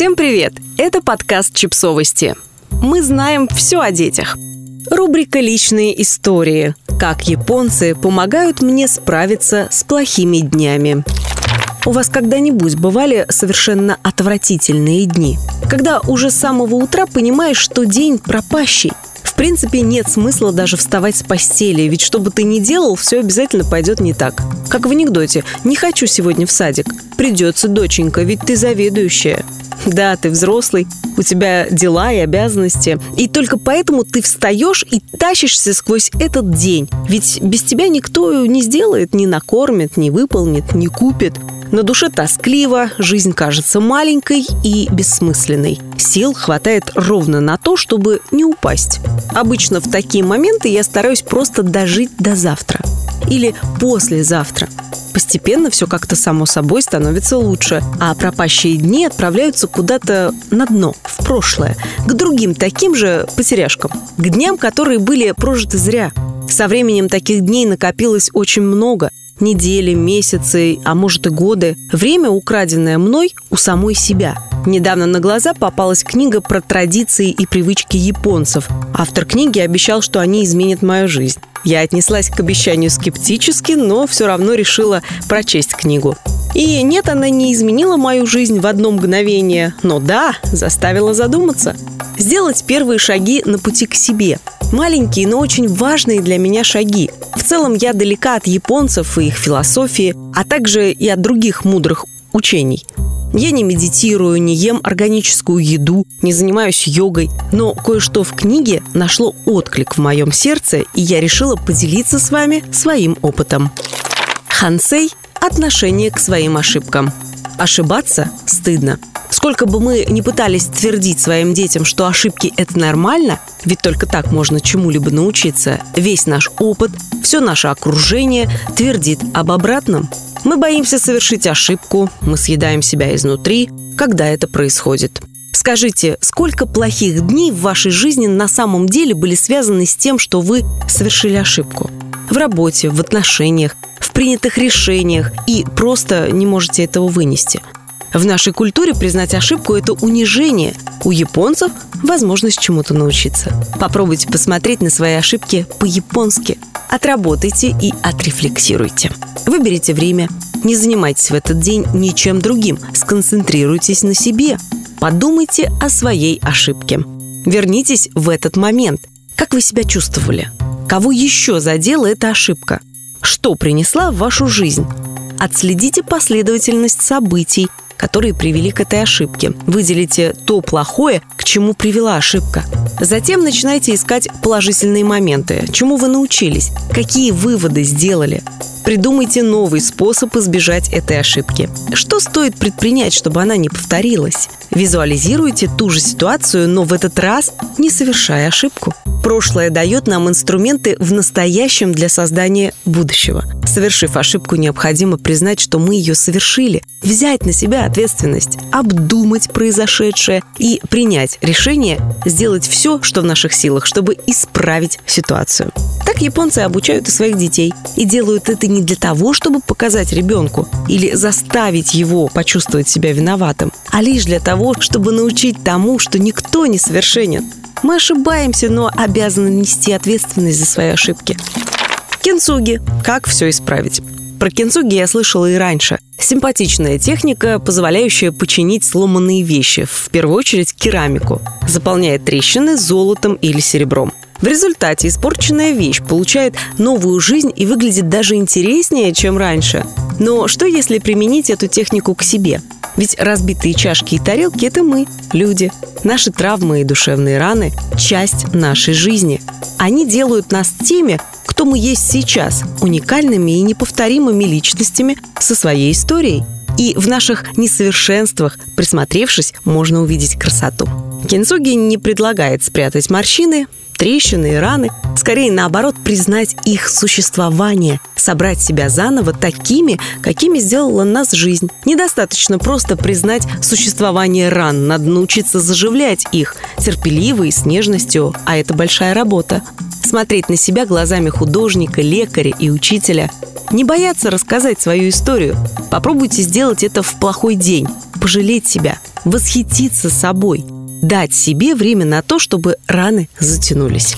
Всем привет! Это подкаст «Чипсовости». Мы знаем все о детях. Рубрика «Личные истории». Как японцы помогают мне справиться с плохими днями. У вас когда-нибудь бывали совершенно отвратительные дни? Когда уже с самого утра понимаешь, что день пропащий, в принципе, нет смысла даже вставать с постели, ведь что бы ты ни делал, все обязательно пойдет не так. Как в анекдоте «Не хочу сегодня в садик». Придется, доченька, ведь ты заведующая. Да, ты взрослый, у тебя дела и обязанности. И только поэтому ты встаешь и тащишься сквозь этот день. Ведь без тебя никто не сделает, не накормит, не выполнит, не купит. На душе тоскливо, жизнь кажется маленькой и бессмысленной. Сил хватает ровно на то, чтобы не упасть. Обычно в такие моменты я стараюсь просто дожить до завтра. Или послезавтра. Постепенно все как-то само собой становится лучше, а пропащие дни отправляются куда-то на дно, в прошлое, к другим таким же потеряшкам, к дням, которые были прожиты зря. Со временем таких дней накопилось очень много, недели, месяцы, а может и годы. Время, украденное мной у самой себя. Недавно на глаза попалась книга про традиции и привычки японцев. Автор книги обещал, что они изменят мою жизнь. Я отнеслась к обещанию скептически, но все равно решила прочесть книгу. И нет, она не изменила мою жизнь в одно мгновение, но да, заставила задуматься. Сделать первые шаги на пути к себе. Маленькие, но очень важные для меня шаги. В целом я далека от японцев и их философии, а также и от других мудрых учений. Я не медитирую, не ем органическую еду, не занимаюсь йогой, но кое-что в книге нашло отклик в моем сердце, и я решила поделиться с вами своим опытом. Хансей – отношение к своим ошибкам. Ошибаться стыдно. Сколько бы мы ни пытались твердить своим детям, что ошибки – это нормально, ведь только так можно чему-либо научиться, весь наш опыт, все наше окружение твердит об обратном – мы боимся совершить ошибку, мы съедаем себя изнутри, когда это происходит. Скажите, сколько плохих дней в вашей жизни на самом деле были связаны с тем, что вы совершили ошибку? В работе, в отношениях, в принятых решениях и просто не можете этого вынести. В нашей культуре признать ошибку – это унижение. У японцев – возможность чему-то научиться. Попробуйте посмотреть на свои ошибки по-японски. Отработайте и отрефлексируйте. Выберите время. Не занимайтесь в этот день ничем другим. Сконцентрируйтесь на себе. Подумайте о своей ошибке. Вернитесь в этот момент. Как вы себя чувствовали? Кого еще задела эта ошибка? Что принесла в вашу жизнь? Отследите последовательность событий, которые привели к этой ошибке. Выделите то плохое, к чему привела ошибка. Затем начинайте искать положительные моменты, чему вы научились, какие выводы сделали. Придумайте новый способ избежать этой ошибки. Что стоит предпринять, чтобы она не повторилась? Визуализируйте ту же ситуацию, но в этот раз не совершая ошибку. Прошлое дает нам инструменты в настоящем для создания будущего. Совершив ошибку, необходимо признать, что мы ее совершили, взять на себя ответственность, обдумать произошедшее и принять решение сделать все, что в наших силах, чтобы исправить ситуацию. Так японцы обучают и своих детей. И делают это не для того, чтобы показать ребенку или заставить его почувствовать себя виноватым, а лишь для того, чтобы научить тому, что никто не совершенен. Мы ошибаемся, но обязаны нести ответственность за свои ошибки. Кенсуги. Как все исправить? Про кенсуги я слышала и раньше. Симпатичная техника, позволяющая починить сломанные вещи, в первую очередь керамику, заполняя трещины золотом или серебром. В результате испорченная вещь получает новую жизнь и выглядит даже интереснее, чем раньше. Но что если применить эту технику к себе? Ведь разбитые чашки и тарелки – это мы, люди. Наши травмы и душевные раны – часть нашей жизни. Они делают нас теми, кто мы есть сейчас, уникальными и неповторимыми личностями со своей историей. И в наших несовершенствах, присмотревшись, можно увидеть красоту. Кенсуги не предлагает спрятать морщины, трещины и раны, скорее наоборот признать их существование, собрать себя заново такими, какими сделала нас жизнь. Недостаточно просто признать существование ран, надо научиться заживлять их терпеливо и с нежностью, а это большая работа. смотреть на себя глазами художника, лекаря и учителя, не бояться рассказать свою историю. Попробуйте сделать это в плохой день, пожалеть себя, восхититься собой, дать себе время на то, чтобы раны затянулись.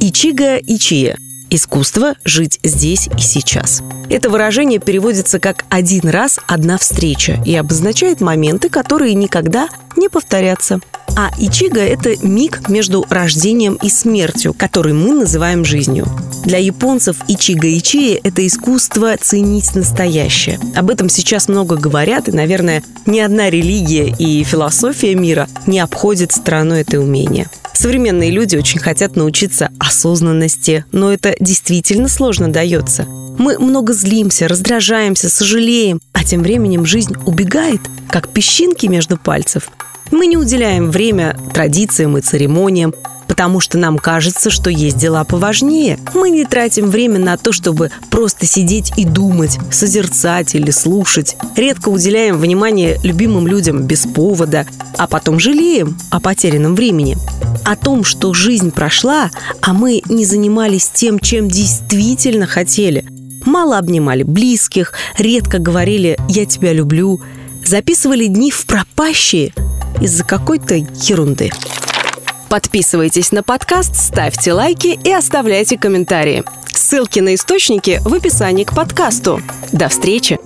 Ичига Ичия Искусство жить здесь и сейчас. Это выражение переводится как «один раз, одна встреча» и обозначает моменты, которые никогда не повторятся. А ичига – это миг между рождением и смертью, который мы называем жизнью. Для японцев ичига ичия – это искусство ценить настоящее. Об этом сейчас много говорят, и, наверное, ни одна религия и философия мира не обходит стороной это умение. Современные люди очень хотят научиться осознанности, но это действительно сложно дается. Мы много злимся, раздражаемся, сожалеем, а тем временем жизнь убегает, как песчинки между пальцев – мы не уделяем время традициям и церемониям, потому что нам кажется, что есть дела поважнее. Мы не тратим время на то, чтобы просто сидеть и думать, созерцать или слушать. Редко уделяем внимание любимым людям без повода, а потом жалеем о потерянном времени. О том, что жизнь прошла, а мы не занимались тем, чем действительно хотели. Мало обнимали близких, редко говорили «я тебя люблю», записывали дни в пропащие – из-за какой-то ерунды. Подписывайтесь на подкаст, ставьте лайки и оставляйте комментарии. Ссылки на источники в описании к подкасту. До встречи!